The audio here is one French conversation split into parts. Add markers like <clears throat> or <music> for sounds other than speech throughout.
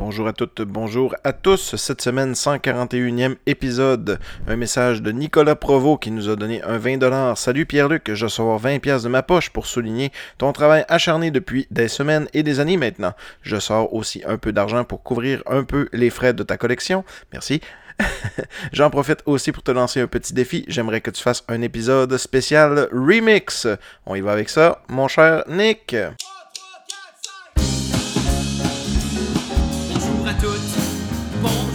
Bonjour à toutes, bonjour à tous. Cette semaine, 141e épisode. Un message de Nicolas Provo qui nous a donné un 20$. Salut Pierre-Luc, je sors 20$ de ma poche pour souligner ton travail acharné depuis des semaines et des années maintenant. Je sors aussi un peu d'argent pour couvrir un peu les frais de ta collection. Merci. <laughs> J'en profite aussi pour te lancer un petit défi. J'aimerais que tu fasses un épisode spécial remix. On y va avec ça, mon cher Nick. Bonjour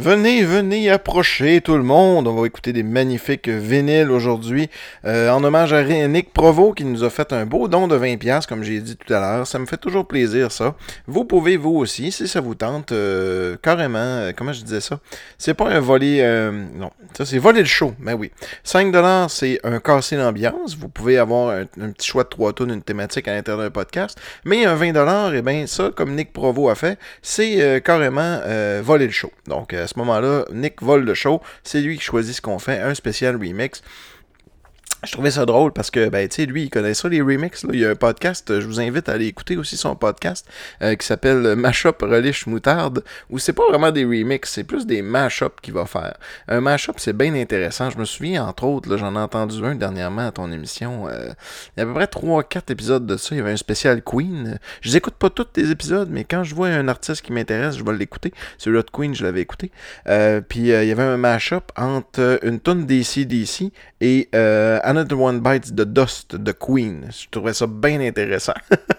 Venez, venez approcher tout le monde. On va écouter des magnifiques vinyles aujourd'hui. Euh, en hommage à Nick Provo qui nous a fait un beau don de 20$, comme j'ai dit tout à l'heure. Ça me fait toujours plaisir, ça. Vous pouvez, vous aussi, si ça vous tente, euh, carrément, euh, comment je disais ça? C'est pas un volet. non, ça c'est voler le show. Mais oui. 5$, c'est un casser l'ambiance. Vous pouvez avoir un, petit choix de trois tonnes, une thématique à l'intérieur d'un podcast. Mais un 20$, et bien ça, comme Nick Provo a fait, c'est carrément voler le show. Donc ce moment-là, Nick vole le show. C'est lui qui choisit ce qu'on fait, un spécial remix. Je trouvais ça drôle parce que, ben, tu sais, lui, il connaît ça, les remixes. là. Il y a un podcast, je vous invite à aller écouter aussi son podcast, euh, qui s'appelle Mashup Relish Moutarde, où c'est pas vraiment des remixes, c'est plus des mashups qu'il va faire. Un mashup, c'est bien intéressant. Je me souviens, entre autres, j'en ai entendu un dernièrement à ton émission. euh, il y a à peu près 3-4 épisodes de ça. Il y avait un spécial Queen. Je les écoute pas tous les épisodes, mais quand je vois un artiste qui m'intéresse, je vais l'écouter. Celui-là de Queen, je l'avais écouté. Euh, puis il y avait un mashup entre une tonne DC/DC et euh, Another One Bites the Dust de Queen. Je trouvais ça bien intéressant.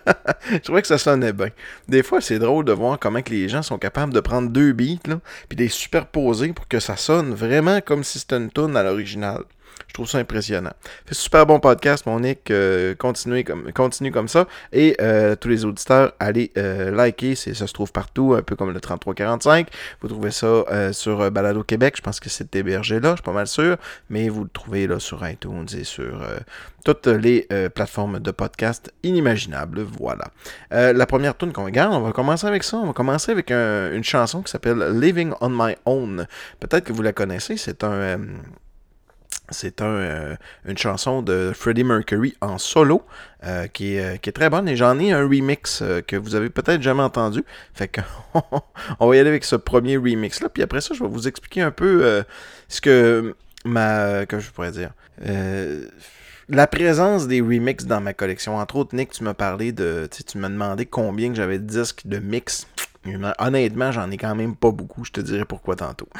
<laughs> je trouvais que ça sonnait bien. Des fois, c'est drôle de voir comment que les gens sont capables de prendre deux beats, là, puis de les superposer pour que ça sonne vraiment comme si c'était une tune à l'original. Je trouve ça impressionnant. Fait super bon podcast, mon Nick. Euh, continuez comme, continue comme ça. Et euh, tous les auditeurs, allez euh, liker. Ça se trouve partout, un peu comme le 3345. Vous trouvez ça euh, sur Balado Québec. Je pense que c'est hébergé là, je suis pas mal sûr. Mais vous le trouvez là sur iTunes et sur toutes les plateformes de podcast inimaginables. Voilà. La première tune qu'on regarde, on va commencer avec ça. On va commencer avec un- une chanson qui s'appelle Living on My Own. Peut-être que vous la connaissez. C'est un. C'est un, euh, une chanson de Freddie Mercury en solo euh, qui, est, euh, qui est très bonne et j'en ai un remix que vous avez peut-être jamais entendu. Fait que <laughs> on va y aller avec ce premier remix là. Puis après ça, je vais vous expliquer un peu ce que ma. que je pourrais dire. La présence des remix dans ma collection. Entre autres, Nick, tu m'as parlé de. Tu m'as demandé combien que j'avais de disques de mix. Honnêtement, j'en ai quand même pas beaucoup. Je te dirai pourquoi tantôt. <laughs>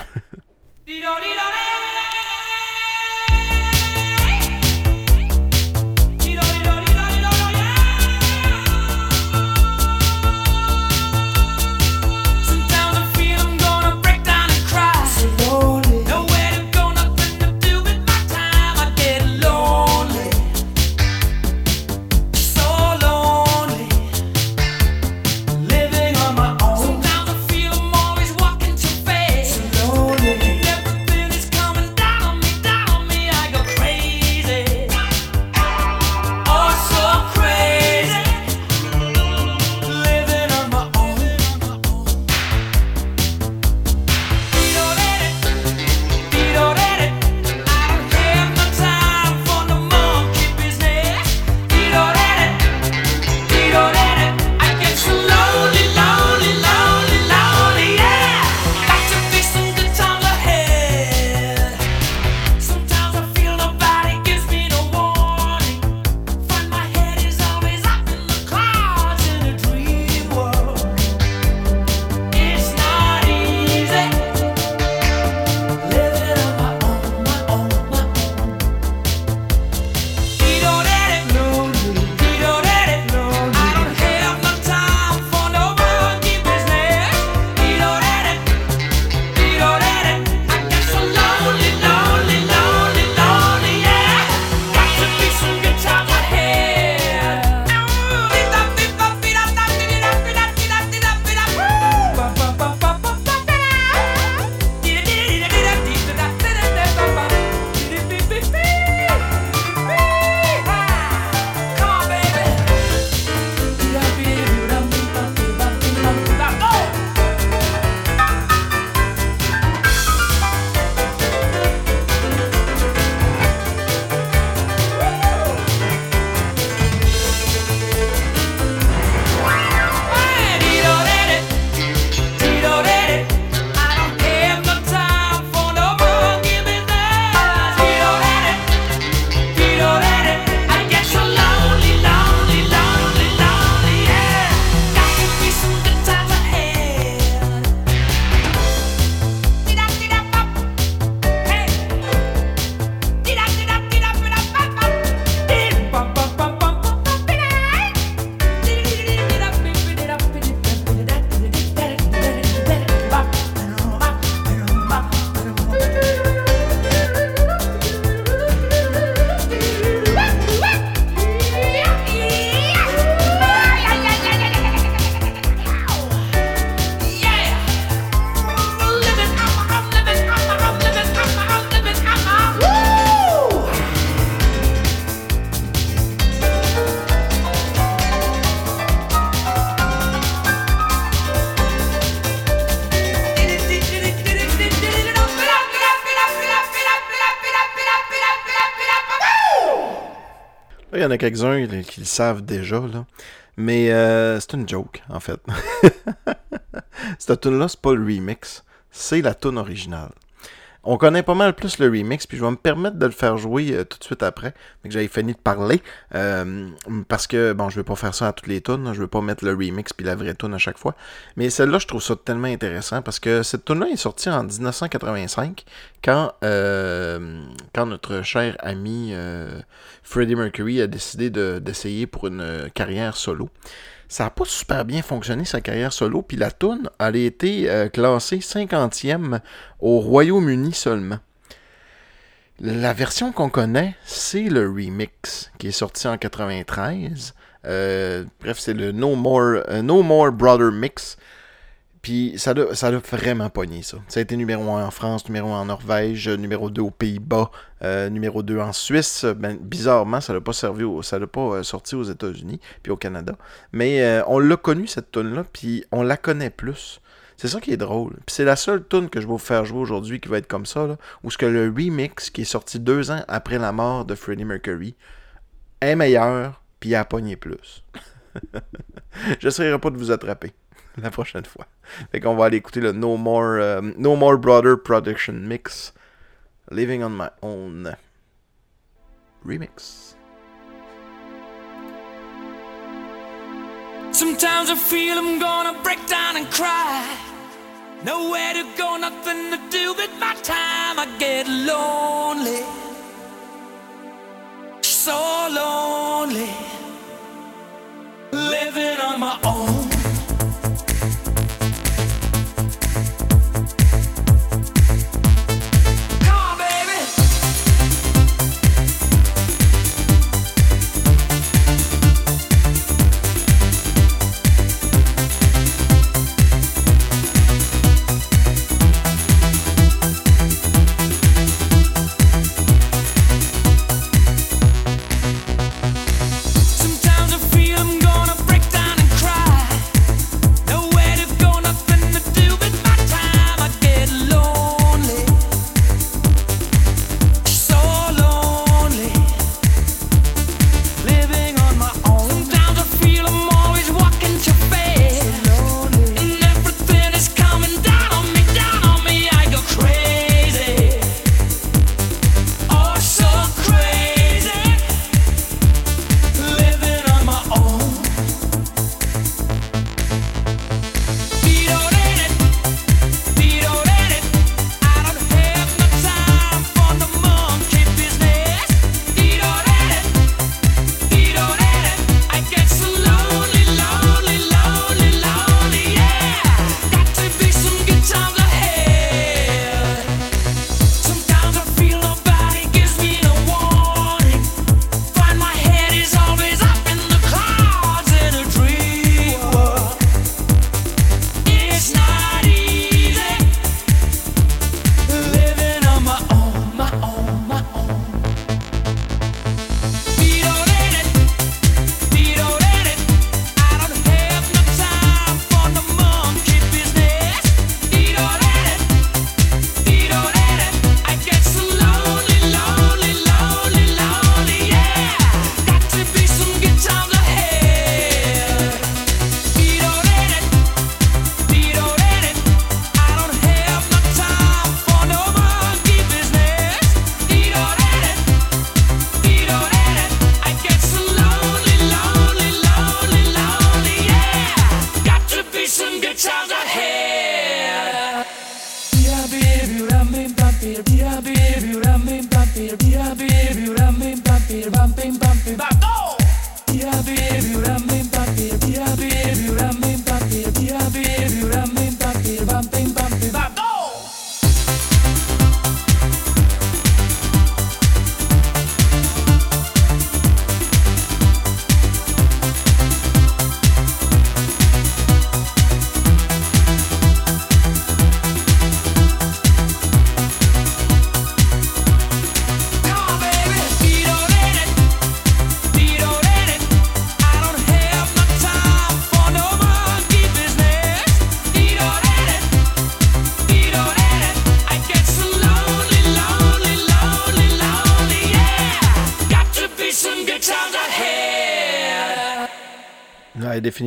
il y en a quelques-uns qui le savent déjà. Mais euh, c'est une joke, en fait. <laughs> Cette tune là c'est pas le remix, c'est la tune originale. On connaît pas mal plus le remix, puis je vais me permettre de le faire jouer euh, tout de suite après, mais que j'avais fini de parler, euh, parce que, bon, je vais pas faire ça à toutes les tunes, je vais pas mettre le remix puis la vraie tune à chaque fois, mais celle-là, je trouve ça tellement intéressant, parce que cette tune là est sortie en 1985, quand, euh, quand notre cher ami Freddie Mercury a décidé d'essayer pour une carrière solo ça n'a pas super bien fonctionné sa carrière solo, puis la tune a été euh, classée 50e au Royaume-Uni seulement. La version qu'on connaît, c'est le remix qui est sorti en 93. Euh, bref, c'est le No More, euh, no More Brother Mix puis ça l'a, ça vraiment pogné, ça. Ça a été numéro 1 en France, numéro 1 en Norvège, numéro 2 aux Pays-Bas, euh, numéro 2 en Suisse. Ben, bizarrement, ça l'a pas servi ça l'a pas euh, sorti aux États-Unis puis au Canada. Mais euh, on l'a connu cette tune là puis on la connaît plus. C'est ça qui est drôle. Puis c'est la seule tune que je vais vous faire jouer aujourd'hui qui va être comme ça, là, où ce que le remix qui est sorti deux ans après la mort de Freddie Mercury est meilleur, puis a pogné plus. <laughs> je n'essaierai pas de vous attraper. La prochaine fois. Fait qu'on va aller écouter le No More, euh, no More Brother Production Mix. Living on My Own. Remix. Sometimes I feel I'm gonna break down and cry. Nowhere to go, nothing to do with my time. I get lonely. So lonely. Living on my own.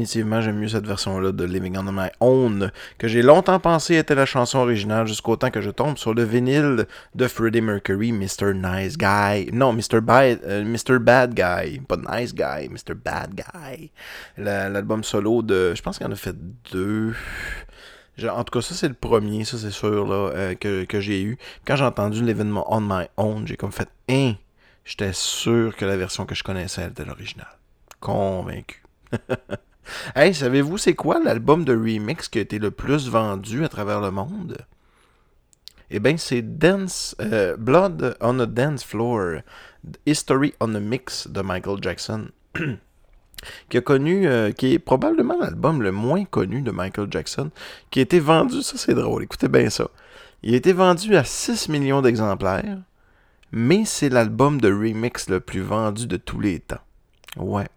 Définitivement, j'aime mieux cette version-là de Living on My Own, que j'ai longtemps pensé était la chanson originale, jusqu'au temps que je tombe sur le vinyle de Freddie Mercury, Mr. Nice Guy. Non, Mr. Bad, Mr. Bad Guy. Pas Nice Guy, Mr. Bad Guy. La- L'album solo de. Je pense qu'il en a fait deux. En tout cas, ça, c'est le premier, ça, c'est sûr, là, euh, que, que j'ai eu. Quand j'ai entendu l'événement On My Own, j'ai comme fait Hein! J'étais sûr que la version que je connaissais elle était l'original. Convaincu. <laughs> hey, savez-vous c'est quoi l'album de remix qui a été le plus vendu à travers le monde? Eh bien, c'est Dance, euh, Blood on a Dance Floor, History on a Mix de Michael Jackson. <clears throat> qui a connu, euh, qui est probablement l'album le moins connu de Michael Jackson, qui a été vendu, ça c'est drôle, écoutez bien ça. Il a été vendu à 6 millions d'exemplaires, mais c'est l'album de remix le plus vendu de tous les temps. Ouais.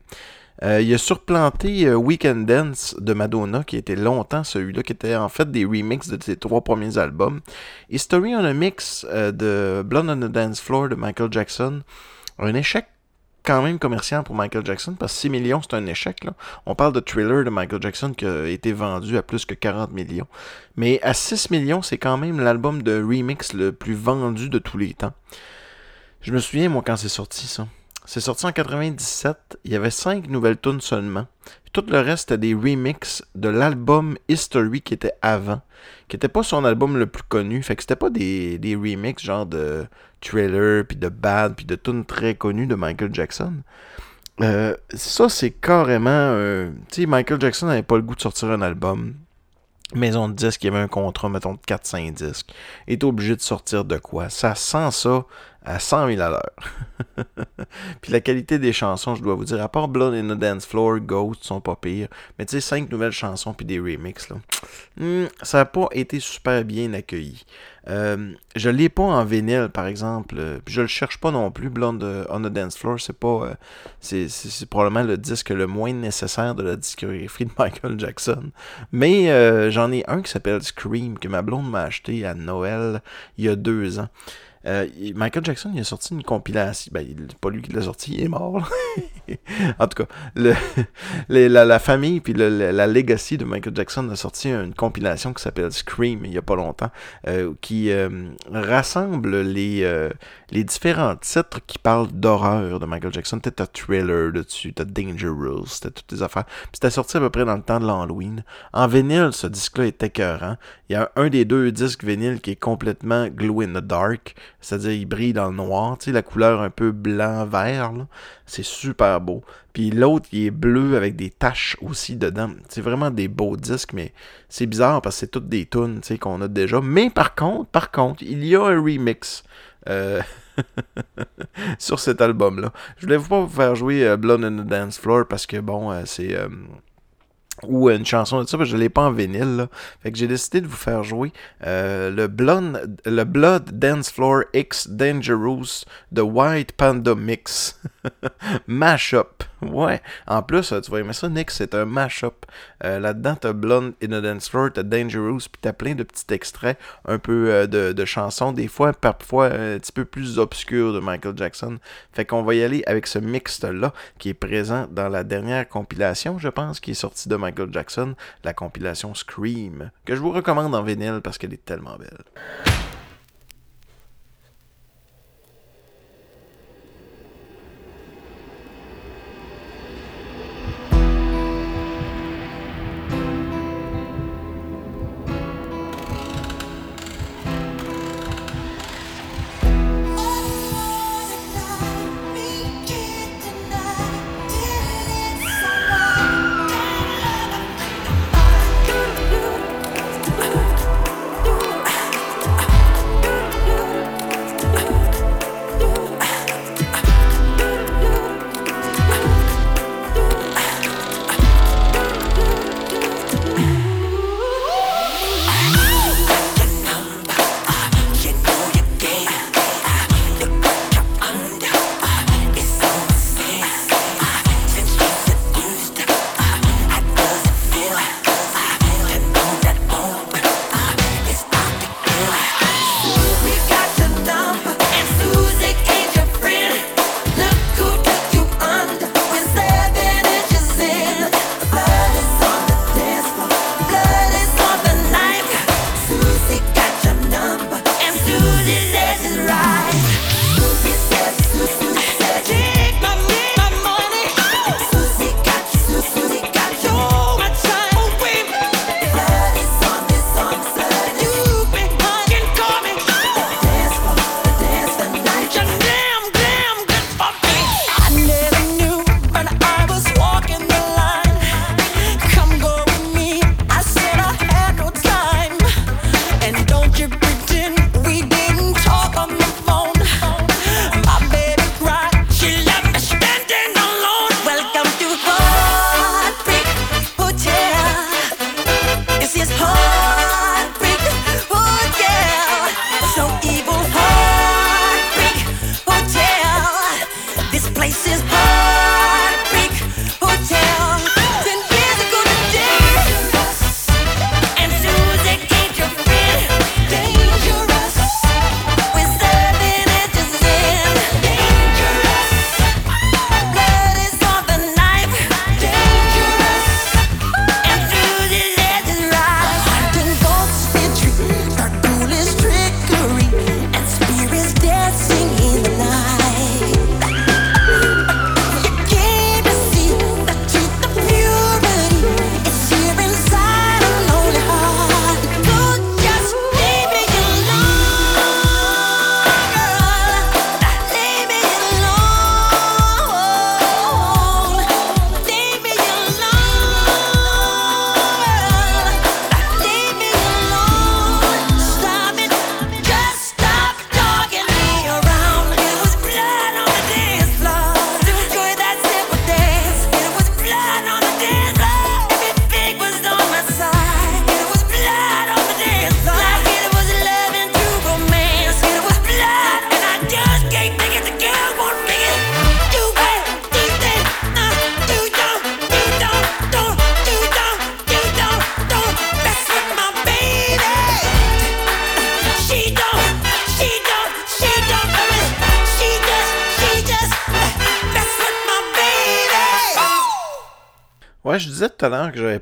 Euh, il a surplanté euh, Weekend Dance de Madonna, qui était longtemps celui-là, qui était en fait des remixes de ses trois premiers albums. History on a Mix euh, de Blonde on the Dance Floor de Michael Jackson. Un échec quand même commercial pour Michael Jackson, parce que 6 millions, c'est un échec. Là. On parle de Thriller de Michael Jackson qui a été vendu à plus que 40 millions. Mais à 6 millions, c'est quand même l'album de remix le plus vendu de tous les temps. Je me souviens, moi, quand c'est sorti, ça. C'est sorti en 97. Il y avait 5 nouvelles tunes seulement. Tout le reste, c'était des remixes de l'album History qui était avant. Qui n'était pas son album le plus connu. Fait que c'était pas des, des remixes genre de Thriller, puis de Bad, puis de tunes très connues de Michael Jackson. Euh, ça, c'est carrément. tu sais, Michael Jackson n'avait pas le goût de sortir un album. Maison de disque, il y avait un contrat, mettons, de 4-5 disques. Il était obligé de sortir de quoi? Ça sent ça à 100 000 à l'heure. <laughs> Puis la qualité des chansons, je dois vous dire, à part Blood in the Dance Floor, Ghost sont pas pires. Mais tu sais, 5 nouvelles chansons puis des remixes, là. hmm, ça n'a pas été super bien accueilli. Euh, je l'ai pas en vinyle, par exemple. je le cherche pas non plus. Blonde on the Dance Floor, c'est pas. euh, c'est probablement le disque le moins nécessaire de la discographie de Michael Jackson. Mais euh, j'en ai un qui s'appelle Scream, que ma blonde m'a acheté à Noël il y a deux ans. Euh, Michael Jackson, il a sorti une compilation. Ben, pas lui qui l'a sorti, il est mort. <laughs> en tout cas, <laughs> la, famille puis le- la legacy de Michael Jackson a sorti une compilation qui s'appelle Scream il y a pas longtemps, euh, qui euh, rassemble les, les différents titres qui parlent d'horreur de Michael Jackson. T'as Thriller dessus, t'as Dangerous, t'as toutes les affaires. Puis c'était sorti à peu près dans le temps de l'Halloween. En vinyle, ce disque-là est écœurant. Il y a un des deux disques vinyle qui est complètement glow in the dark, c'est-à-dire il brille dans le noir, tu sais, la couleur un peu blanc-vert, c'est super beau. Puis l'autre, il est bleu avec des taches aussi dedans. C'est vraiment des beaux disques, mais c'est bizarre parce que c'est toutes des tunes, qu'on a déjà. Mais par contre, par contre, il y a un remix. Euh, <laughs> sur cet album-là. Je voulais pas vous faire jouer euh, Blood on the Dance Floor parce que bon, euh, c'est ou une chanson de ça, parce que je l'ai pas en vinyle. Là. Fait que j'ai décidé de vous faire jouer le, Blood, le Blood Dance Floor X Dangerous de White Panda Mix. <laughs> Mashup. Ouais. En plus, euh, tu vas aimer ça, Nick, c'est un mashup. Euh, Là-dedans, t'as Blonde in the Dance Floor, t'as Dangerous, puis t'as plein de petits extraits, un peu euh, de, de chansons, des fois, parfois un petit peu plus obscurs de Michael Jackson. Fait qu'on va y aller avec ce mixte-là, qui est présent dans la dernière compilation, je pense, qui est sortie de Michael Jackson, la compilation Scream, que je vous recommande en vinyle parce qu'elle est tellement belle.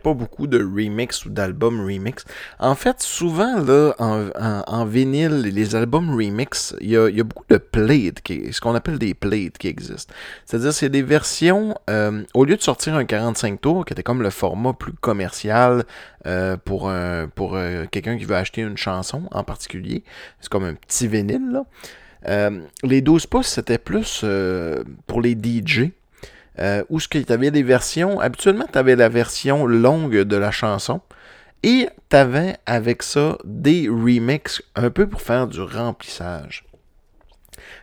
Pas beaucoup de remix ou d'albums remix. En fait, souvent, là, en, vinyle, les albums remix, il y a, beaucoup de plates, qui, ce qu'on appelle des plates qui existent. C'est-à-dire, c'est des versions, euh, au lieu de sortir un 45 tours, qui était comme le format plus commercial euh, pour, pour euh, quelqu'un qui veut acheter une chanson en particulier, c'est comme un petit vinyle, là. Les 12 pouces, c'était plus pour les DJ. Euh, où tu avais des versions. Habituellement, tu avais la version longue de la chanson. Et tu avais avec ça des remixes un peu pour faire du remplissage.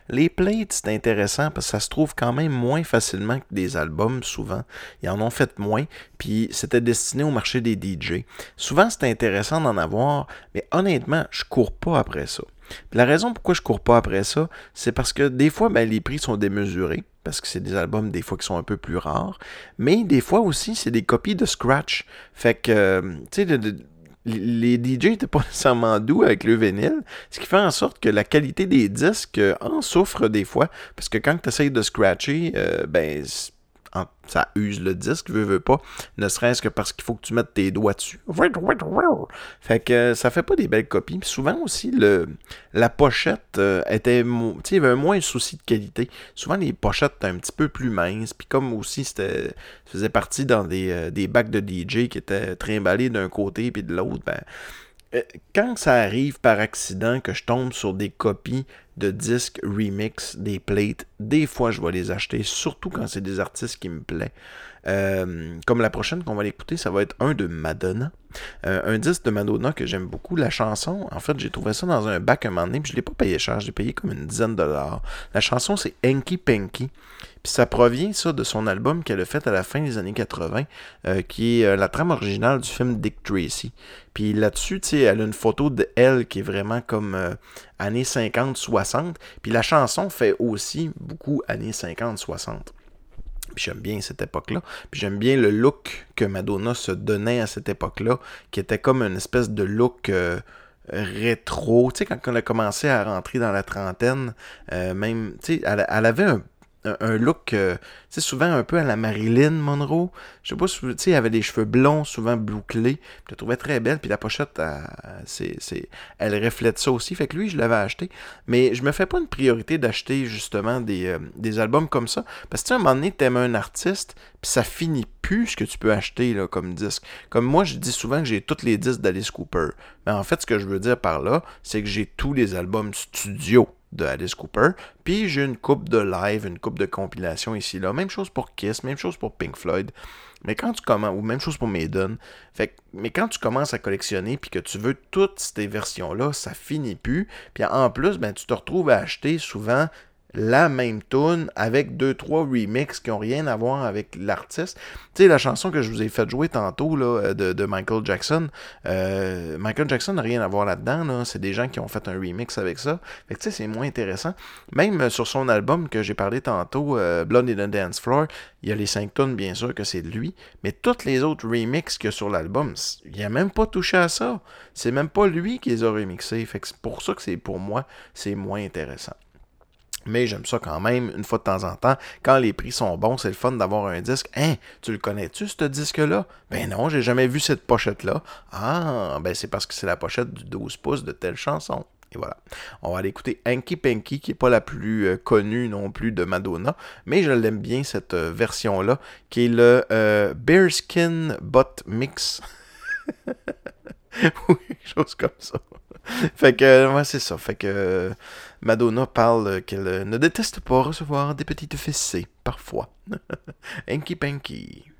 Les plates, c'est intéressant parce que ça se trouve quand même moins facilement que des albums, souvent. Ils en ont fait moins, puis c'était destiné au marché des DJ. Souvent, c'est intéressant d'en avoir, mais honnêtement, je cours pas après ça. La raison pourquoi je cours pas après ça, c'est parce que des fois, ben, les prix sont démesurés, parce que c'est des albums des fois qui sont un peu plus rares, mais des fois aussi, c'est des copies de scratch. Fait que, euh, tu sais, les DJ n'étaient pas <laughs> nécessairement doux avec le vinyle, ce qui fait en sorte que la qualité des disques en souffre des fois, parce que quand tu essayes de scratcher, euh, ben ça use le disque, veux, veux pas, ne serait-ce que parce qu'il faut que tu mettes tes doigts dessus. Fait que ça fait pas des belles copies. Souvent aussi, le, la pochette euh, était, tu il y avait moins de souci de qualité. Souvent, les pochettes étaient un petit peu plus minces. Puis comme aussi, c'était, ça faisait partie dans des, euh, des bacs de DJ qui étaient trimballés d'un côté puis de l'autre, ben, euh, quand ça arrive par accident que je tombe sur des copies de disques remix, des plates, des fois je vais les acheter, surtout quand c'est des artistes qui me plaisent. Euh, comme la prochaine qu'on va l'écouter, ça va être un de Madonna. Euh, un disque de Madonna que j'aime beaucoup. La chanson, en fait, j'ai trouvé ça dans un bac un moment donné, puis je l'ai pas payé cher, j'ai payé comme une dizaine de dollars. La chanson, c'est Enky Penky. Puis ça provient, ça, de son album qu'elle a fait à la fin des années 80, euh, qui est euh, la trame originale du film Dick Tracy. Puis là-dessus, tu sais, elle a une photo de elle qui est vraiment comme euh, années 50-60. Puis la chanson fait aussi beaucoup années 50-60. Puis j'aime bien cette époque-là. Puis j'aime bien le look que Madonna se donnait à cette époque-là, qui était comme une espèce de look rétro. Tu sais, quand elle a commencé à rentrer dans la trentaine, même, tu sais, elle, avait un un, look, euh, tu sais, souvent un peu à la Marilyn Monroe. Je sais pas si, tu sais, elle avait des cheveux blonds, souvent bouclés. Je la trouvais très belle. Puis la pochette, elle, c'est, c'est, elle reflète ça aussi. Fait que lui, je l'avais acheté. Mais je me fais pas une priorité d'acheter justement des, euh, des albums comme ça. Parce que tu à un moment donné, t'aimes un artiste, puis ça finit plus ce que tu peux acheter là, comme disque. Comme moi, je dis souvent que j'ai tous les disques d'Alice Cooper. Mais en fait, ce que je veux dire par là, c'est que j'ai tous les albums studio de Alice Cooper. Puis j'ai une coupe de live, une coupe de compilation ici là. Même chose pour Kiss, même chose pour Pink Floyd. Mais quand tu commences, ou même chose pour Maiden. Fait mais quand tu commences à collectionner puis que tu veux toutes ces versions-là, ça finit plus. Puis en plus, ben, tu te retrouves à acheter souvent la même tune avec deux trois remixes qui ont rien à voir avec l'artiste. Tu sais la chanson que je vous ai fait jouer tantôt là de, de Michael Jackson, euh, Michael Jackson n'a rien à voir là-dedans là, c'est des gens qui ont fait un remix avec ça. Fait que tu sais c'est moins intéressant. Même sur son album que j'ai parlé tantôt euh, Blood in the Dance Floor, il y a les cinq tunes bien sûr que c'est de lui, mais toutes les autres remixes que sur l'album, il a même pas touché à ça. C'est même pas lui qui les a remixés. Fait que c'est pour ça que c'est pour moi c'est moins intéressant. Mais j'aime ça quand même, une fois de temps en temps. Quand les prix sont bons, c'est le fun d'avoir un disque. Hein, tu le connais-tu, ce disque-là? Ben non, j'ai jamais vu cette pochette-là. Ah, ben c'est parce que c'est la pochette du 12 pouces de telle chanson. Et voilà. On va aller écouter Hanky Panky, qui n'est pas la plus euh, connue non plus de Madonna, mais je l'aime bien, cette euh, version-là, qui est le euh, Bearskin Butt Mix. <laughs> ou quelque chose comme ça. fait que, ouais, c'est ça. Fait que Madonna parle qu'elle ne déteste pas recevoir des petites fessées, parfois. <laughs> Hanky Panky.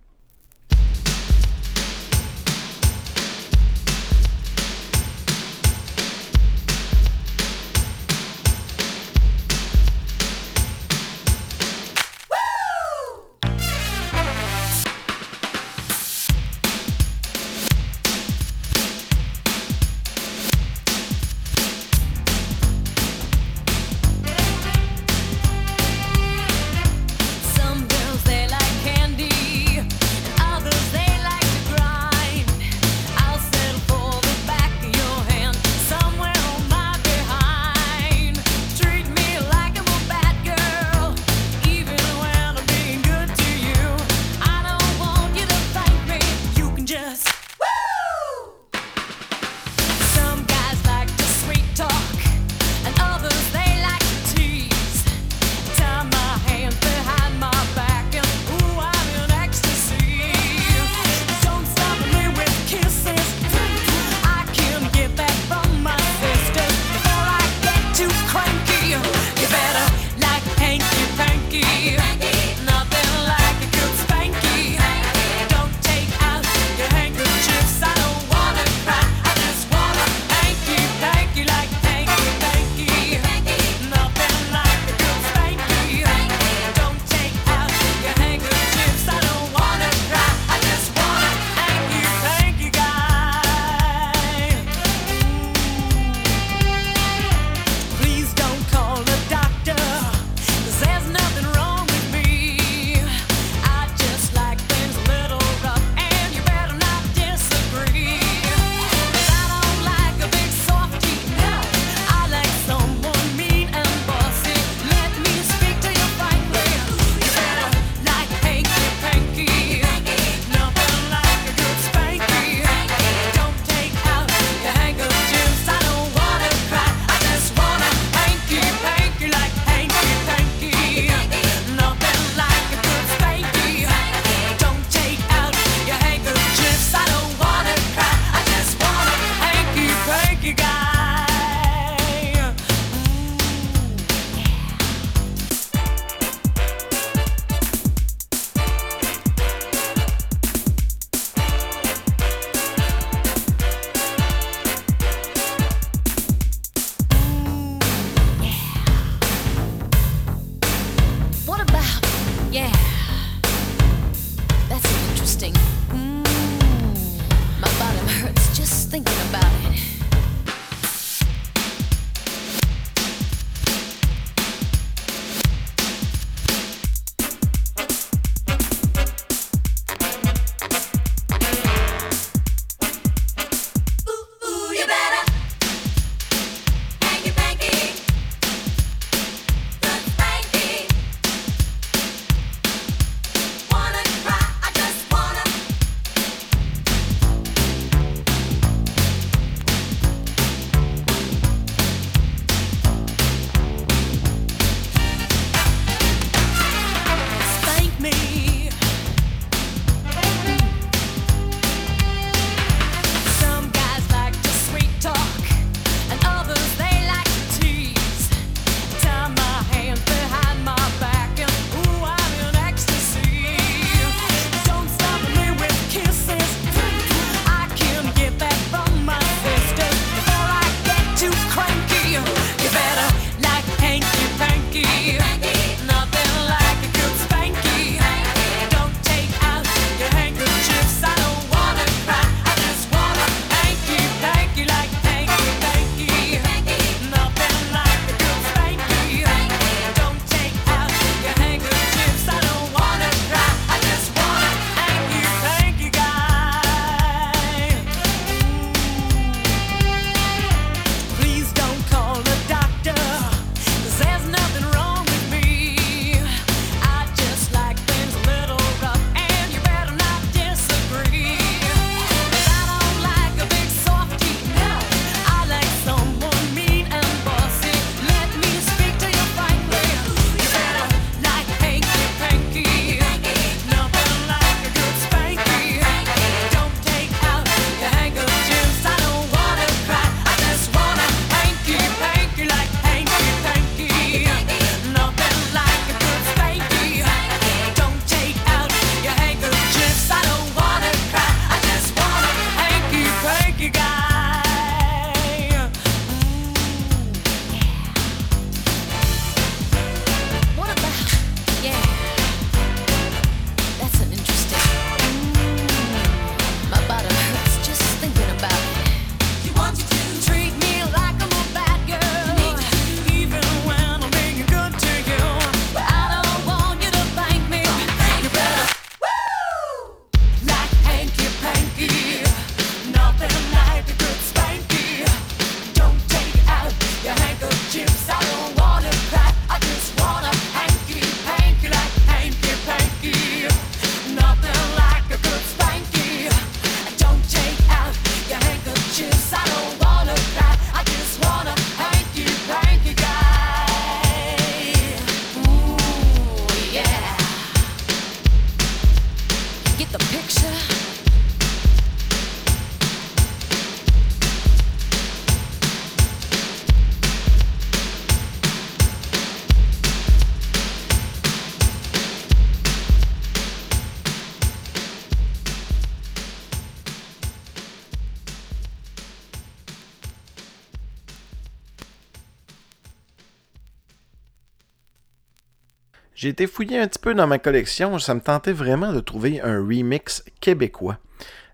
J'ai été fouillé un petit peu dans ma collection. Ça me tentait vraiment de trouver un remix québécois.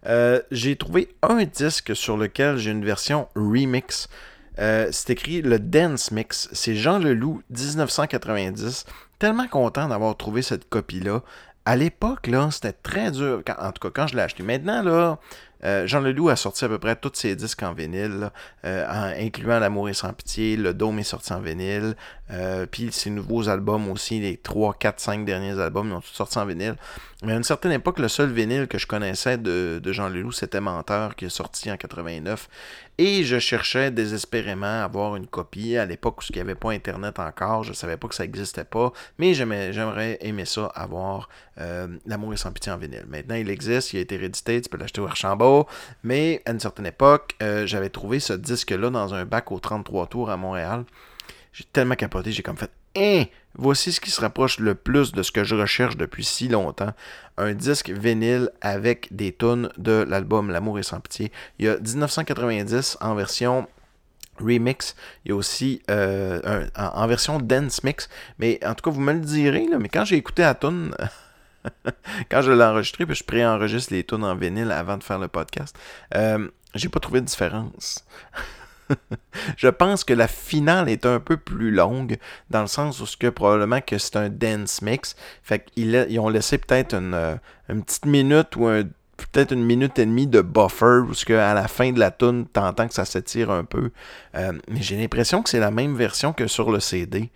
Euh, j'ai trouvé un disque sur lequel j'ai une version remix. Euh, c'est écrit le Dance Mix. C'est Jean Leloup 1990. Tellement content d'avoir trouvé cette copie-là. À l'époque, là, c'était très dur. En tout cas, quand je l'ai acheté. Maintenant, là, euh, Jean Leloup a sorti à peu près tous ses disques en vinyle, euh, en- incluant L'amour est sans pitié, Le Dôme est sorti en vinyle, euh, puis ses nouveaux albums aussi, les 3, 4, 5 derniers albums, ils ont tous sorti en vinyle. Mais à une certaine époque, le seul vinyle que je connaissais de, Jean Leloup, c'était Menteur, qui est sorti en 89. Et je cherchais désespérément à avoir une copie. À l'époque où il n'y avait pas Internet encore, je savais pas que ça n'existait pas. Mais j'aimerais aimer ça, avoir L'amour est sans pitié en vinyle. Maintenant, il existe, il a été réédité, tu peux l'acheter au Archambault. Mais à une certaine époque, euh, j'avais trouvé ce disque-là dans un bac au 33 tours à Montréal. J'ai tellement capoté, j'ai comme fait Hein, voici ce qui se rapproche le plus de ce que je recherche depuis si longtemps. Un disque vinyle avec des tonnes de l'album L'amour est sans pitié. Il y a 1990 en version remix. Il y a aussi euh, en, version dance mix. Mais en tout cas, vous me le direz, mais quand j'ai écouté la tune, <laughs> quand je l'ai enregistré, puis je préenregistre les tunes en vinyle avant de faire le podcast, euh, j'ai pas trouvé de différence. <laughs> je pense que la finale est un peu plus longue, dans le sens où ce que probablement que c'est un dance mix. Fait qu'ils ont laissé peut-être une, euh, petite minute ou peut-être une minute et demie de buffer, où ce que à la fin de la tune, t'entends que ça s'étire un peu. Euh, mais j'ai l'impression que c'est la même version que sur le CD.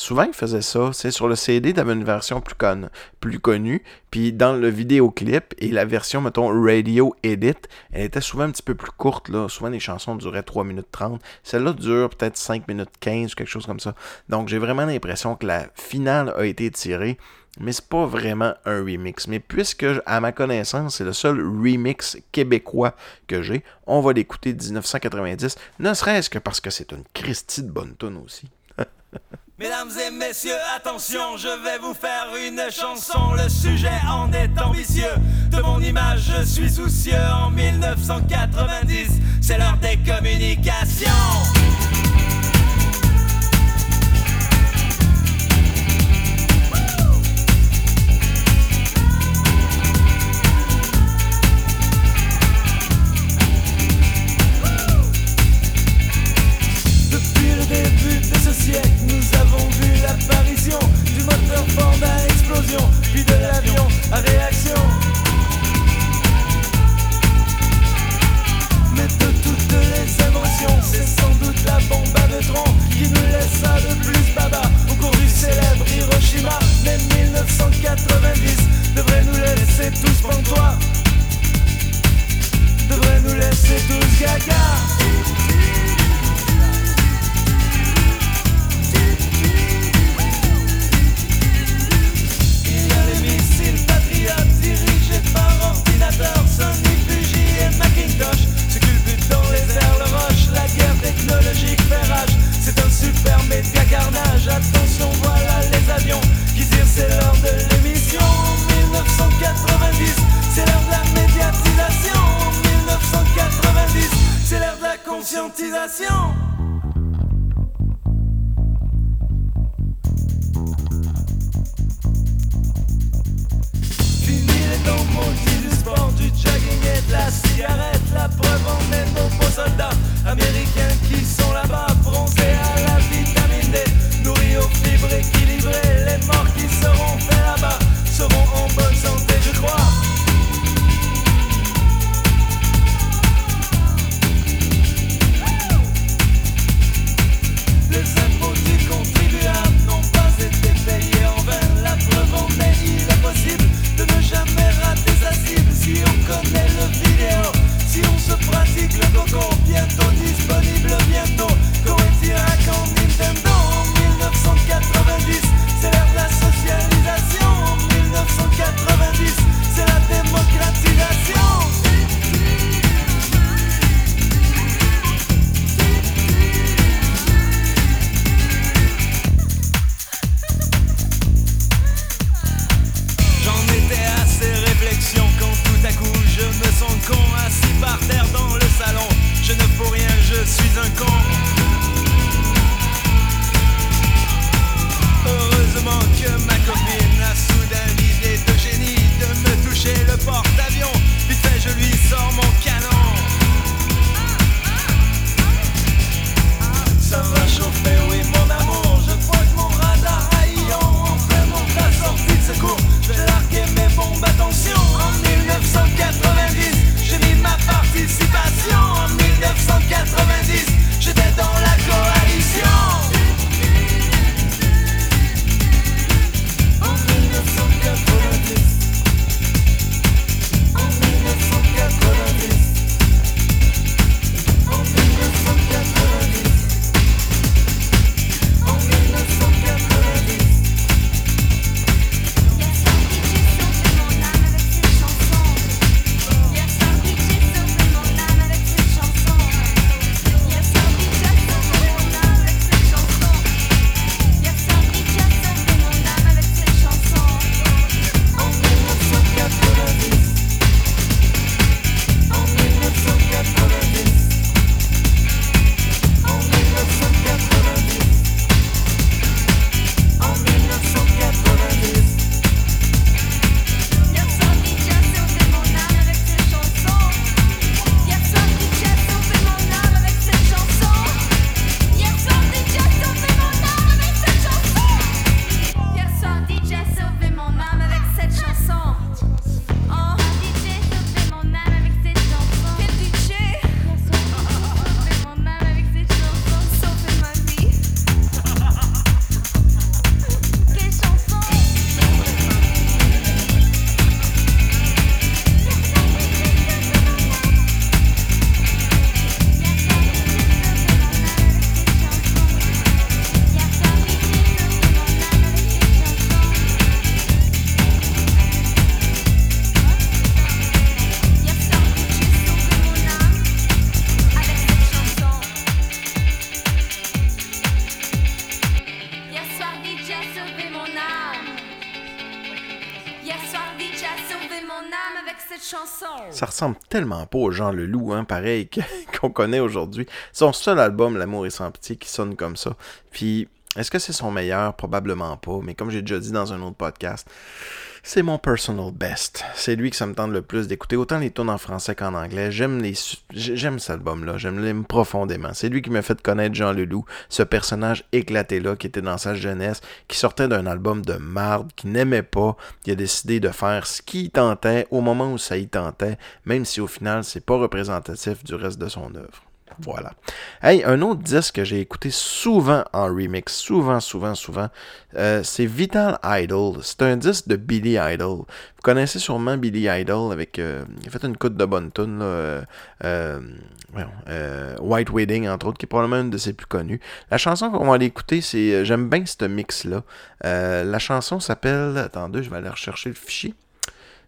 Souvent, ils faisaient ça. C'est sur le CD, tu une version plus, connue. Puis dans le vidéoclip et la version, mettons, Radio Edit, elle était souvent un petit peu plus courte. Là. Souvent, les chansons duraient 3 minutes 30. Celle-là dure peut-être 5 minutes 15 ou quelque chose comme ça. Donc, j'ai vraiment l'impression que la finale a été tirée. Mais c'est pas vraiment un remix. Mais puisque, à ma connaissance, c'est le seul remix québécois que j'ai, on va l'écouter de 1990, ne serait-ce que parce que c'est une Christie de bonne tune aussi. <laughs> Mesdames et messieurs, attention, je vais vous faire une chanson. Le sujet en est ambitieux. De mon image, je suis soucieux. En 1990, c'est l'heure des communications. Explosion, puis de l'avion à réaction. Mais de toutes les inventions, c'est sans doute la bombe à neutrons qui nous laissa le plus baba au cours du célèbre Hiroshima. Mais 1990 devrait nous laisser tous pantois, devrait nous laisser tous gaga. Ça ressemble tellement pas au Jean Leloup, hein, pareil, <laughs> qu'on connaît aujourd'hui. Son seul album, L'amour est sans pitié, qui sonne comme ça. Puis, est-ce que c'est son meilleur? Probablement pas. Mais comme j'ai déjà dit dans un autre podcast, c'est mon personal best. C'est lui que ça me tente le plus d'écouter, autant les tunes en français qu'en anglais. J'aime les, j'aime cet album-là, j'aime l'aime profondément. C'est lui qui m'a fait connaître Jean Leloup, ce personnage éclaté-là qui était dans sa jeunesse, qui sortait d'un album de marde, qui n'aimait pas, qui a décidé de faire ce qu'il tentait au moment où ça y tentait, même si au final c'est pas représentatif du reste de son œuvre. Voilà. Hey, un autre disque que j'ai écouté souvent en remix, souvent, souvent, souvent, euh, c'est Vital Idol. C'est un disque de Billy Idol. Vous connaissez sûrement Billy Idol avec. euh, il a fait une coupe de bonnes tunes, là. euh, euh, White Wedding, entre autres, qui est probablement une de ses plus connues. La chanson qu'on va aller écouter, c'est. J'aime bien ce mix-là. La chanson s'appelle. Attendez, je vais aller rechercher le fichier.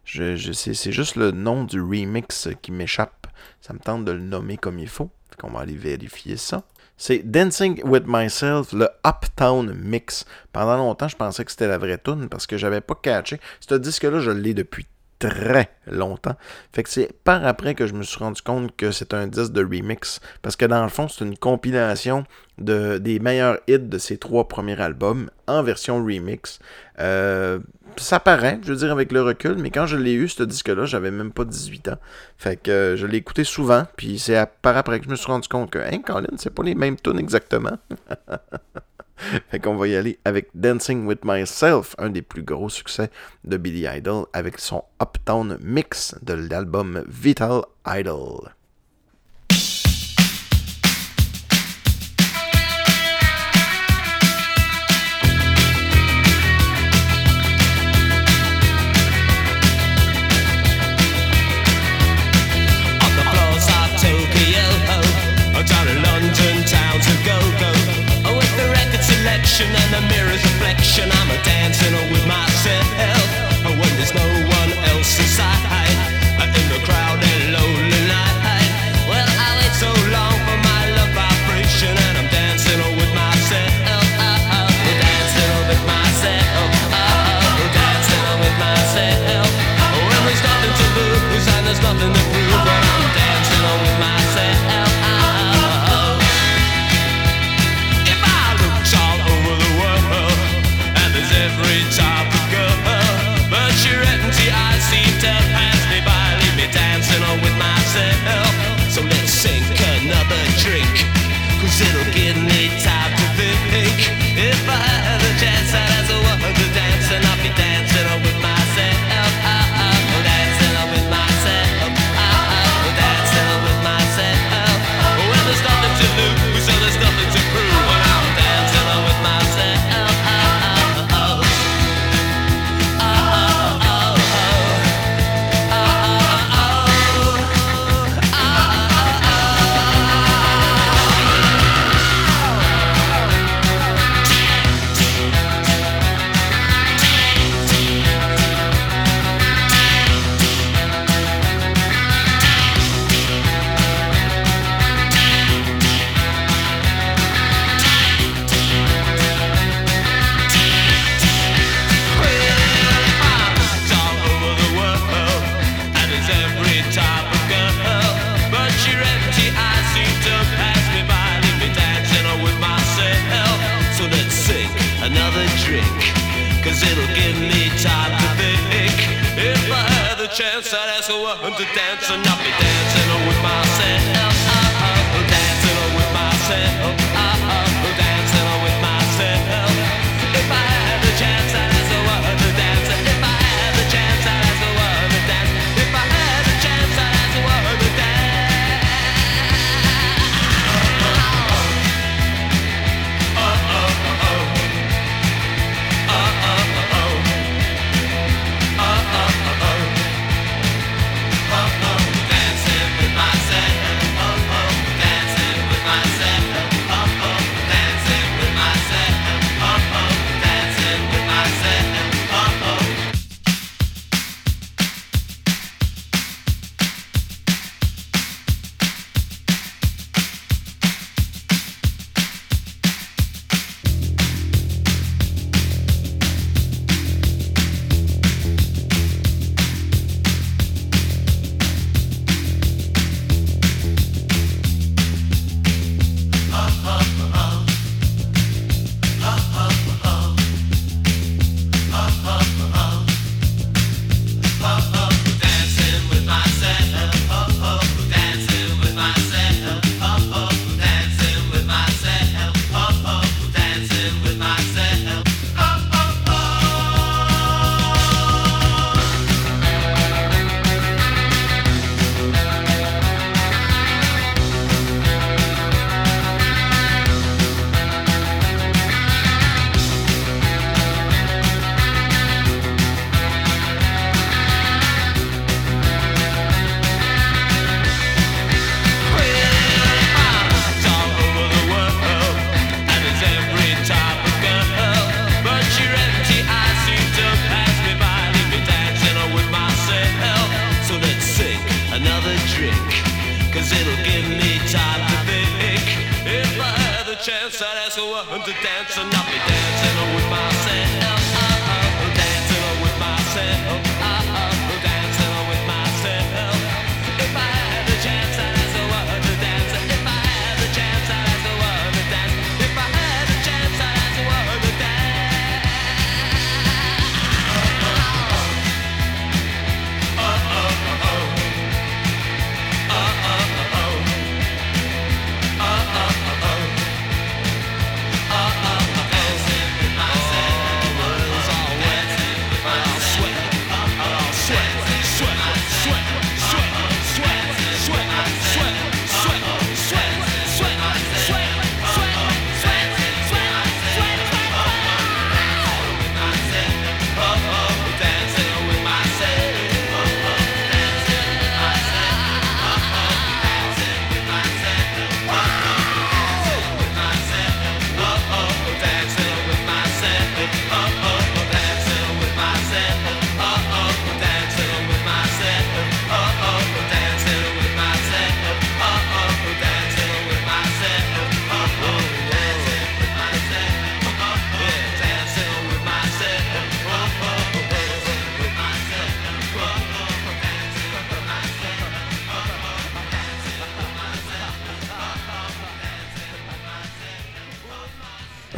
Je, c'est juste le nom du remix qui m'échappe. Ça me tente de le nommer comme il faut. Qu'on va aller vérifier ça. C'est Dancing with Myself, le Uptown Mix. Pendant longtemps, je pensais que c'était la vraie tune parce que j'avais pas catché. Ce disque-là, je l'ai depuis très longtemps. Fait que c'est par après que je me suis rendu compte que c'est un disque de remix. Parce que dans le fond, c'est une compilation de, des meilleurs hits de ses trois premiers albums en version remix. Euh, ça paraît, je veux dire, avec le recul, mais quand je l'ai eu, ce disque-là, j'avais même pas 18 ans. Fait que euh, je l'ai écouté souvent, puis c'est par après que je me suis rendu compte que, hein, Colin, c'est pas les mêmes tunes exactement. <laughs> fait qu'on va y aller avec Dancing with Myself, un des plus gros succès de Billy Idol, avec son Uptown Mix de l'album Vital Idol. And the mirror's reflection, I'm a dancing with myself. Myself.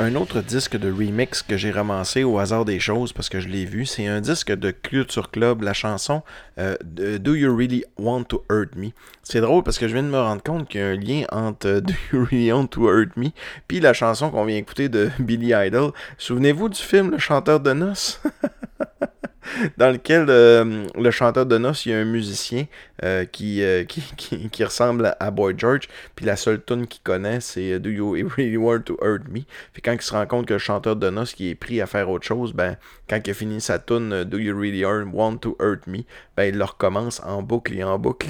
Un autre disque de remix que j'ai ramassé au hasard des choses parce que je l'ai vu, c'est un disque de Culture Club, la chanson euh, Do You Really Want to Hurt Me? C'est drôle parce que je viens de me rendre compte qu'il y a un lien entre euh, <laughs> Do You Really Want to Hurt Me puis la chanson qu'on vient écouter de <laughs> Billy Idol. Souvenez-vous du film Le chanteur de noces? <laughs> <laughs> dans lequel euh, le chanteur de noces, il y a un musicien euh, qui, euh, <laughs> qui, qui, qui ressemble à Boy George, puis la seule tune qu'il connaît, c'est Do You <laughs> Really Want to Hurt Me? Puis quand il se rend compte que le chanteur de noces qui est pris à faire autre chose, ben, quand il a fini sa tune Do You Really Want to Hurt Me? Ben, il le recommence en boucle et en boucle.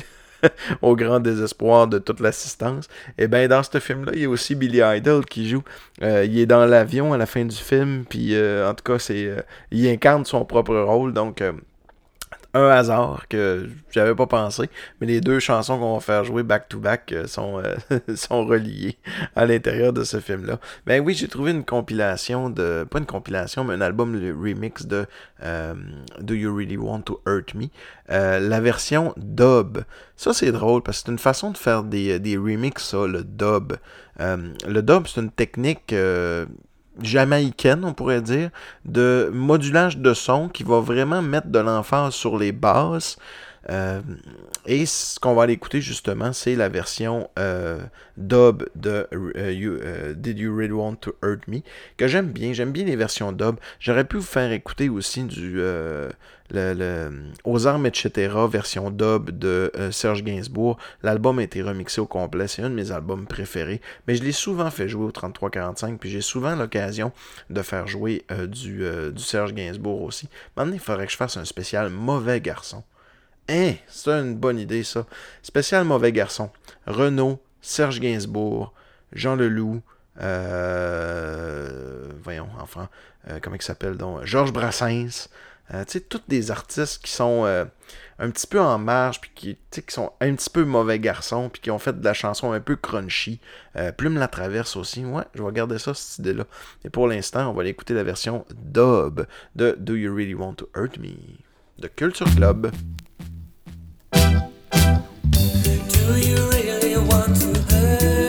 <laughs> au grand désespoir de toute l'assistance. Et bien, dans ce film-là, il y a aussi Billy Idol qui joue. Euh, il est dans l'avion à la fin du film, puis euh, en tout cas, c'est euh, il incarne son propre rôle, donc euh, un hasard que j'avais pas pensé, mais les deux chansons qu'on va faire jouer back-to-back euh, sont, euh, <laughs> sont reliées à l'intérieur de ce film-là. Ben oui, j'ai trouvé une compilation de, pas une compilation, mais un album remix de euh, Do You Really Want to Hurt Me? La version dub. Ça, c'est drôle parce que c'est une façon de faire des, des ça, le dub. Le dub, c'est une technique jamaïcaine, on pourrait dire, de modulage de son qui va vraiment mettre de l'emphase sur les basses. Euh, et ce qu'on va aller écouter justement, c'est la version euh, dub de euh, Did You Really Want to Hurt Me que j'aime bien. J'aime bien les versions dub. J'aurais pu vous faire écouter aussi du Aux armes, etc. version dub de Serge Gainsbourg. L'album a été remixé au complet. C'est un de mes albums préférés. Mais je l'ai souvent fait jouer au 3345. Puis j'ai souvent l'occasion de faire jouer du, du Serge Gainsbourg aussi. Maintenant, il faudrait que je fasse un spécial mauvais garçon. Hein, c'est une bonne idée, ça. Spécial mauvais garçon. Renaud, Serge Gainsbourg, Jean Leloup, euh, voyons, enfin, euh, comment il s'appelle donc, Georges Brassens. Euh, tu sais, tous des artistes qui sont un petit peu en marge, puis qui, qui sont un petit peu mauvais garçons, puis qui ont fait de la chanson un peu crunchy. Plume la traverse aussi. Ouais, je vais garder ça, cette idée-là. Et pour l'instant, on va aller écouter la version dub de Do You Really Want to Hurt Me? de Culture Club. Do you really want to hurt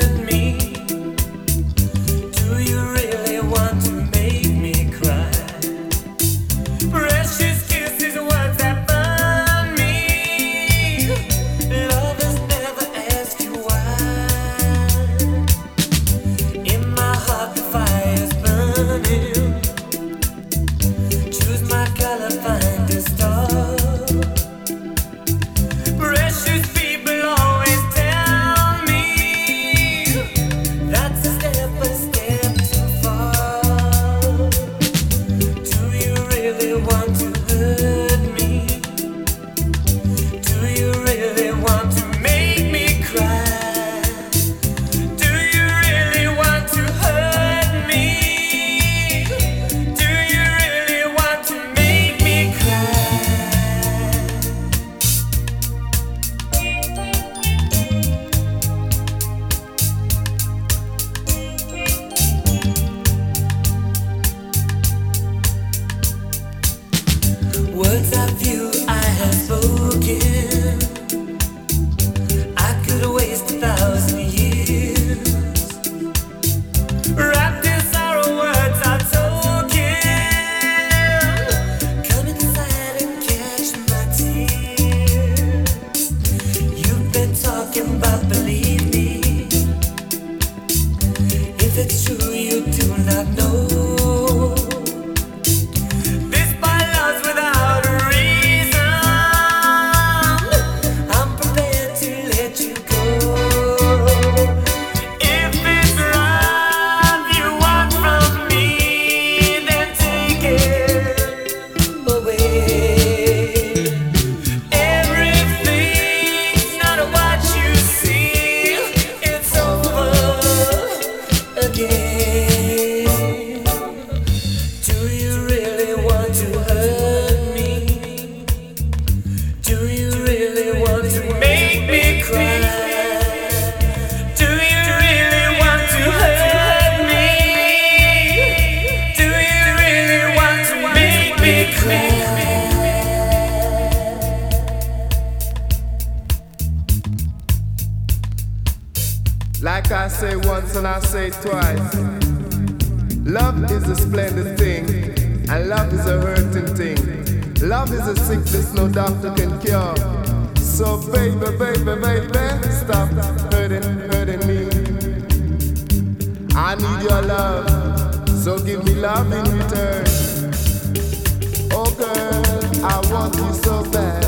I want you so bad.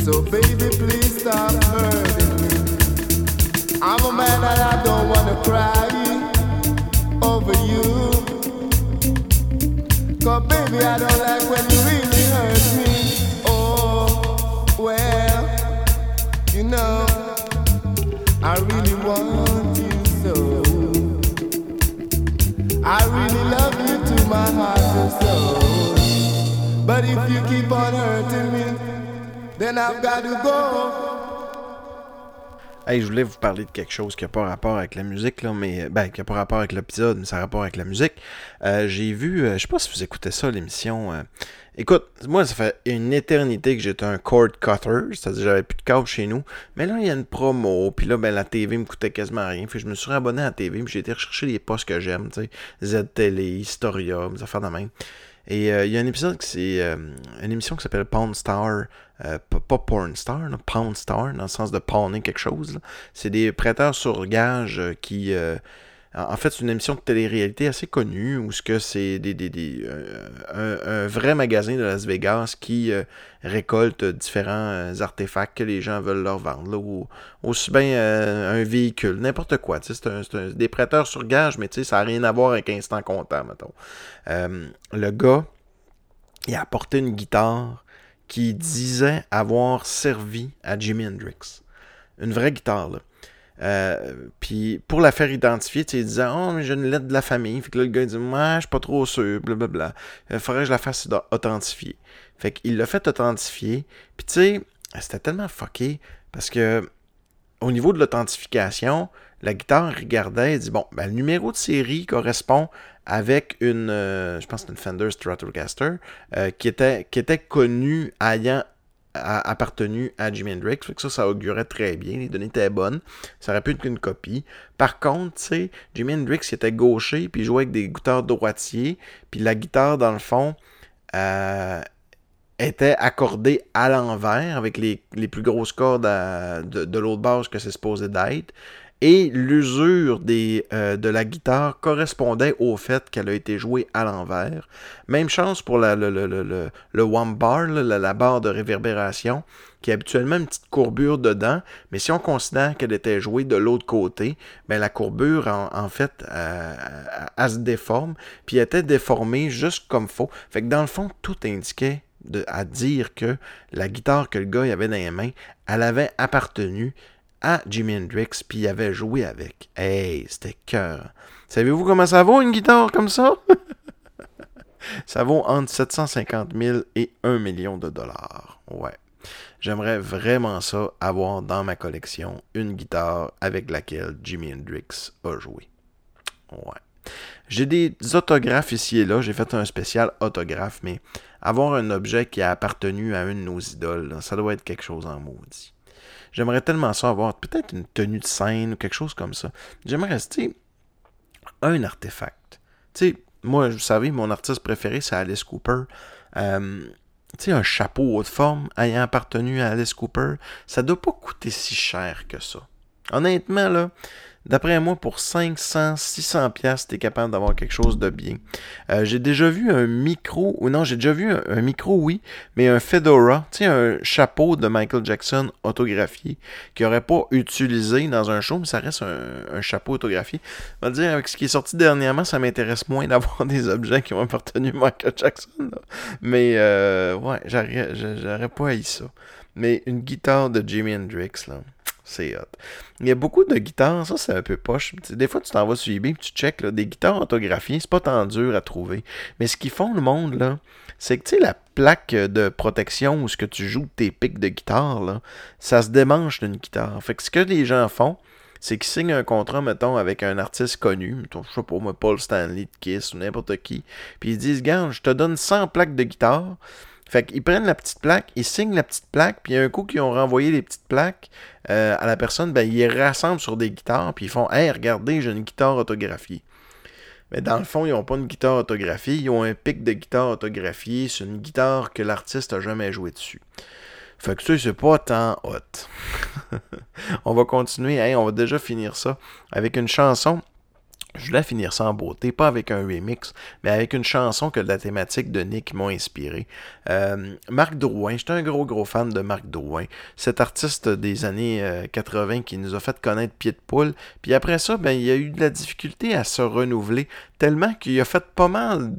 So baby, please stop hurting me. I'm a man and I don't wanna cry over you. Cause baby, I don't like when you really hurt me. Oh, well, you know, I really want you so. I really love But if you keep on hurting me, then I've got to go. Hey, je voulais vous parler de quelque chose qui n'a pas rapport avec la musique, là, mais ben, qui n'a pas rapport avec l'épisode, mais ça a rapport avec la musique. Euh, j'ai vu, euh, je sais pas si vous écoutez ça, l'émission. euh, Écoute, moi, ça fait une éternité que j'étais un cord cutter, c'est-à-dire j'avais plus de câble chez nous. Mais là, il y a une promo, puis là, ben, la TV me coûtait quasiment rien. Que je me suis abonné à la TV, puis j'ai été rechercher les postes que j'aime, tu sais, Z-Télé, Historia, des affaires de même. Et euh, il y a un épisode qui euh, une émission qui s'appelle Pound Star, euh, pas, Porn Star, Pound Star, dans le sens de pawner quelque chose. C'est des prêteurs sur gage qui. En fait, c'est une émission de télé-réalité assez connue où ce que c'est des, des, des, euh, un, vrai magasin de Las Vegas qui euh, récolte différents euh, artefacts que les gens veulent leur vendre. Ou, aussi bien un véhicule, n'importe quoi. C'est un- des prêteurs sur gage, mais ça n'a rien à voir avec instant comptant, mettons. Le gars, il a apporté une guitare qui disait avoir servi à Jimi Hendrix. Une vraie guitare, là. Euh, puis pour la faire identifier, tu sais, il disait Oh, mais j'ai une lettre de la famille. Fait que là, le gars, il dit Moi, je suis pas trop sûr, blablabla. Il faudrait que je la fasse authentifier. Fait qu'il l'a fait authentifier. Puis tu sais, c'était tellement fucké parce que au niveau de l'authentification, la guitare regardait et dit Bon, ben, le numéro de série correspond avec une, euh, je pense une Fender Stratocaster, euh, qui, était, qui était connue ayant a- appartenu à Jimi Hendrix. Ça, augurait très bien. Les données étaient bonnes. Ça aurait pu être qu'une copie. Par contre, Jimi Hendrix était gaucher, puis jouait avec des guitares droitiers. Puis la guitare, dans le fond, euh, était accordée à l'envers, avec les, plus grosses cordes de, de l'autre base que c'est supposé d'être. Et l'usure des, euh, de la guitare correspondait au fait qu'elle a été jouée à l'envers. Même chose pour la- le, le, le, le, la, la barre de réverbération, qui a habituellement une petite courbure dedans, mais si on considère qu'elle était jouée de l'autre côté, ben la courbure, en, fait, euh, elle, elle se déforme, puis elle était déformée juste comme faux. Fait que dans le fond, tout indiquait de- à dire que la guitare que le gars avait dans les mains, elle avait appartenu à Jimi Hendrix, puis il avait joué avec. Hey, c'était cœur. Savez-vous comment ça vaut une guitare comme ça? <laughs> ça vaut entre 750 000 et 1 million de dollars. Ouais. J'aimerais vraiment ça avoir dans ma collection une guitare avec laquelle Jimi Hendrix a joué. Ouais. J'ai des autographes ici et là. J'ai fait un spécial autographe, mais avoir un objet qui a appartenu à une de nos idoles, ça doit être quelque chose en maudit. J'aimerais tellement ça avoir peut-être une tenue de scène ou quelque chose comme ça. J'aimerais rester un artefact. Tu sais, moi, vous savez, mon artiste préféré, c'est Alice Cooper. Euh, tu sais, un chapeau haute forme ayant appartenu à Alice Cooper, ça doit pas coûter si cher que ça. Honnêtement, là, D'après moi, pour 500, 600 pièces, t'es capable d'avoir quelque chose de bien. Euh, j'ai déjà vu un micro, ou non, j'ai déjà vu un, micro, oui, mais un fedora, tu sais, un chapeau de Michael Jackson autographié, qui aurait pas utilisé dans un show, mais ça reste un, chapeau autographié. On va dire, avec ce qui est sorti dernièrement, ça m'intéresse moins <laughs> d'avoir des objets qui ont appartenu à Michael Jackson. là. Mais, euh, ouais, j'aurais j'aurais pas haï ça. Mais une guitare de Jimi Hendrix, là, c'est hot. Il y a beaucoup de guitares, ça c'est un peu poche. Des fois, tu t'en vas sur eBay puis tu check là, des guitares autographiées, c'est pas tant dur à trouver. Mais ce qu'ils font, le monde, c'est que tu la plaque de protection où ce que tu joues tes pics de guitare, ça se démange d'une guitare. Fait que ce que les gens font, c'est qu'ils signent un contrat, mettons, avec un artiste connu, mettons, je sais pas, Paul Stanley de Kiss ou n'importe qui, puis ils disent, Garde, je te donne 100 plaques de guitare. Fait qu'ils prennent la petite plaque, ils signent la petite plaque, puis un coup qu'ils ont renvoyé les petites plaques euh, à la personne, ben, ils rassemblent sur des guitares, puis ils font Hey, regardez, j'ai une guitare autographiée. Mais dans le fond, ils n'ont pas une guitare autographiée, ils ont un pic de guitare autographiée, c'est une guitare que l'artiste a jamais joué dessus. Fait que ça, c'est pas tant hot. <laughs> on va continuer, Hey, on va déjà finir ça avec une chanson. Je voulais finir ça en beauté, pas avec un remix, mais avec une chanson que la thématique de Nick m'a inspiré. Euh, Marc Drouin, j'étais un gros gros fan de Marc Drouin, cet artiste des années euh, 80 qui nous a fait connaître Pied de Poule. Puis après ça, ben, il a eu de la difficulté à se renouveler, tellement qu'il a fait pas mal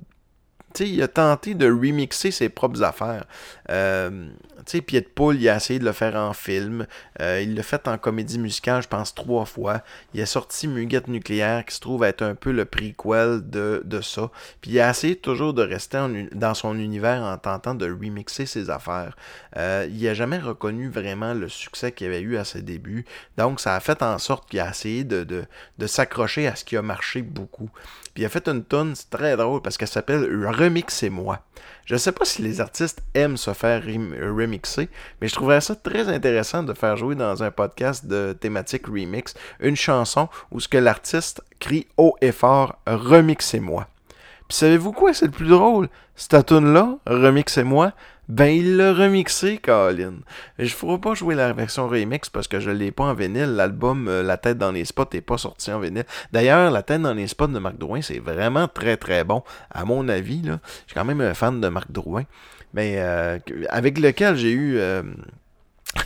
tu sais, il a tenté de remixer ses propres affaires. Euh, Pied de Poule, il a essayé de le faire en film. Euh, il l'a fait en comédie musicale, je pense, trois fois. Il a sorti Muguette Nucléaire, qui se trouve être un peu le prequel de, de ça. Puis il a essayé toujours de rester dans son univers en tentant de remixer ses affaires. Euh, il n'a jamais reconnu vraiment le succès qu'il avait eu à ses débuts. Donc, ça a fait en sorte qu'il a essayé de, de s'accrocher à ce qui a marché beaucoup. Il a fait une tonne, c'est très drôle parce qu'elle s'appelle Remixez-moi. Je sais pas si les artistes aiment se faire rem- remixer, mais je trouverais ça très intéressant de faire jouer dans un podcast de thématique remix une chanson où ce que l'artiste crie haut et fort Remixez-moi. Puis savez-vous quoi, c'est le plus drôle? Cette tune-là, Remixez-moi, ben il l'a remixé, Colin. Je ferai pas jouer la version remix parce que je l'ai pas en vinyle. L'album euh, La tête dans les spots n'est pas sorti en vinyle. D'ailleurs, La tête dans les spots de Marc Drouin, c'est vraiment très très bon. À mon avis, là, je suis quand même un fan de Marc Drouin. Mais euh, avec lequel j'ai eu. euh,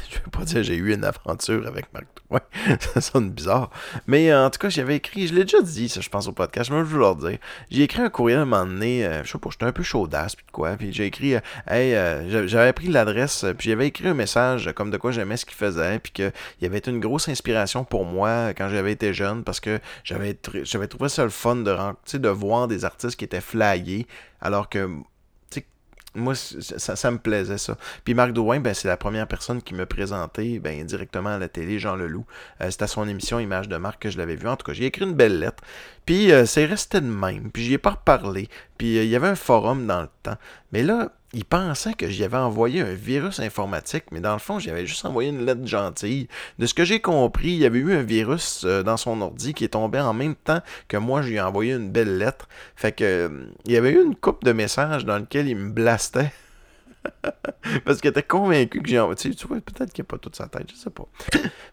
<laughs> je vais pas dire j'ai eu une aventure avec Marc Drouin. <laughs> ça sonne bizarre. Mais euh, en tout cas, j'avais écrit, je l'ai déjà dit, ça, je pense, au podcast, je vais vous le dire. J'ai écrit un courriel à un moment donné, euh, je sais pas, j'étais un peu chaudasse, puis de quoi, puis j'ai écrit, euh, hey, j'a- j'avais pris l'adresse, puis j'avais écrit un message comme de quoi j'aimais ce qu'il faisait, puis qu'il y avait été une grosse inspiration pour moi quand j'avais été jeune, parce que j'avais tr- j'avais trouvé ça le fun de, de voir des artistes qui étaient flyés, alors que moi, ça, me plaisait, ça. Puis Marc Drouin, ben, c'est la première personne qui me présentait ben, directement à la télé, Jean Leloup. Euh, C'était à son émission Image de marque que je l'avais vu. En tout cas, j'ai écrit une belle lettre. Puis euh, c'est resté de même. Puis j'y ai pas reparlé. Puis euh, il y avait un forum dans le temps. Mais là, il pensait que j'y avais envoyé un virus informatique, mais dans le fond, j'avais juste envoyé une lettre gentille. De ce que j'ai compris, il y avait eu un virus euh, dans son ordi qui est tombé en même temps que moi, je lui ai envoyé une belle lettre. Fait que euh, il y avait eu une coupe de messages dans lequel il me blastait. <laughs> Parce qu'il était convaincu que j'ai envoyé. Tu vois, peut-être qu'il n'a pas toute sa tête, je sais pas.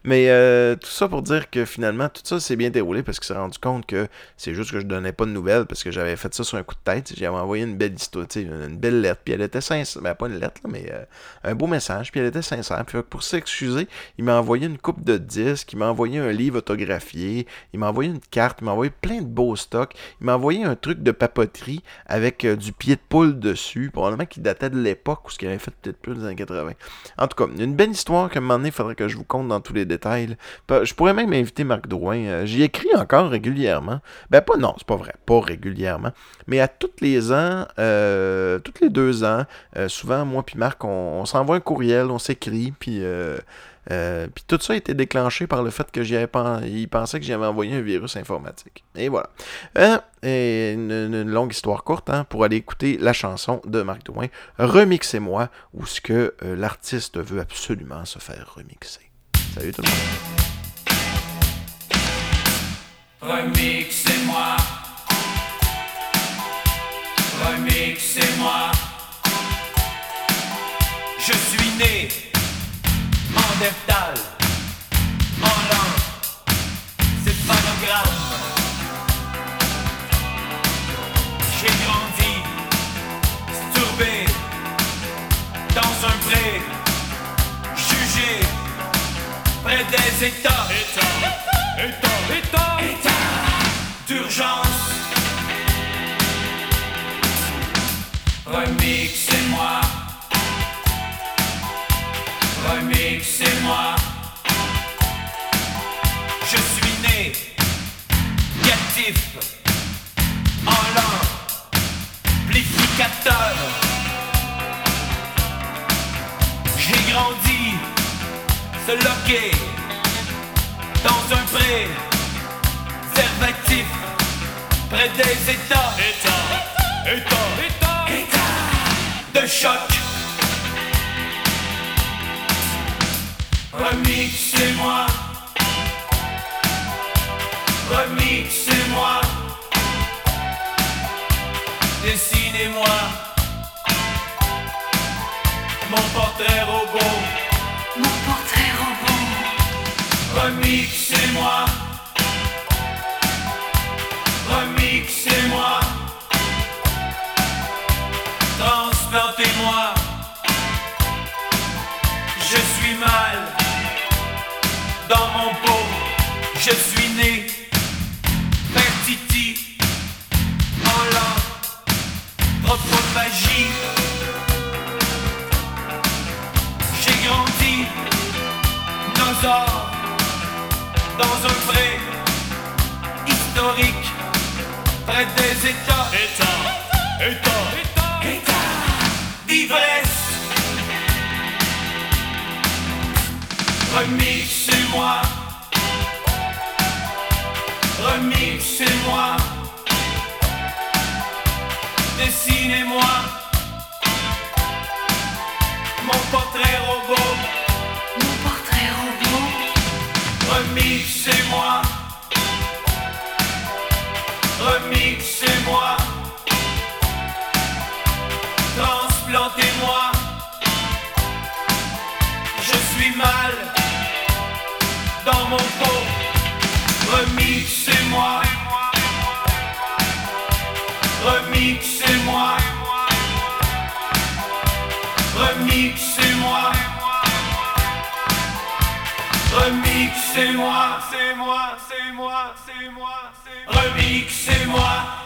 Mais euh, tout ça pour dire que finalement, tout ça s'est bien déroulé parce qu'il s'est rendu compte que c'est juste que je donnais pas de nouvelles parce que j'avais fait ça sur un coup de tête. J'avais envoyé une belle histoire, une belle lettre. Puis elle était sincère. Ben, pas une lettre, là, mais euh, un beau message. Puis elle était sincère. Puis pour s'excuser, il m'a envoyé une coupe de disques. Il m'a envoyé un livre autographié. Il m'a envoyé une carte. Il m'a envoyé plein de beaux stocks. Il m'a envoyé un truc de papoterie avec euh, du pied de poule dessus. Probablement qu'il datait de l'époque où ce qu'il avait fait peut-être plus des années 80. En tout cas, une belle histoire qu'à un moment donné, il faudrait que je vous compte dans tous les détails. Je pourrais même inviter Marc Drouin. Euh, J'y écris encore régulièrement. Ben pas non, c'est pas vrai, pas régulièrement. Mais à tous les ans, euh, tous les deux ans, euh, souvent moi puis Marc, on, on s'envoie un courriel, on s'écrit, puis euh, euh, puis tout ça a déclenché par le fait que j'y pen- il pensait que j'avais envoyé un virus informatique. Et voilà. Euh, une, longue histoire courte, hein, pour aller écouter la chanson de Marc Drouin, Remixez-moi, où ce que euh, l'artiste veut absolument se faire remixer. Salut tout le monde. Remixez-moi. Remixez-moi. Je suis né intervertale en l'un, c'est panogramme. J'ai grandi, sturbé, dans un pré, jugé, près des états, états, états, états, états d'urgence. Remix. Remixez-moi. Je suis né captif en l'amplificateur. J'ai grandi se loquer dans un pré préservatif près des états. État, état, état, état de choc. Remixez-moi. Remixez-moi. Dessinez-moi. Mon portrait robot. Des états. État, état, état, état d'ivresse. Remixez-moi. Remixez-moi. Dessinez-moi. Moi,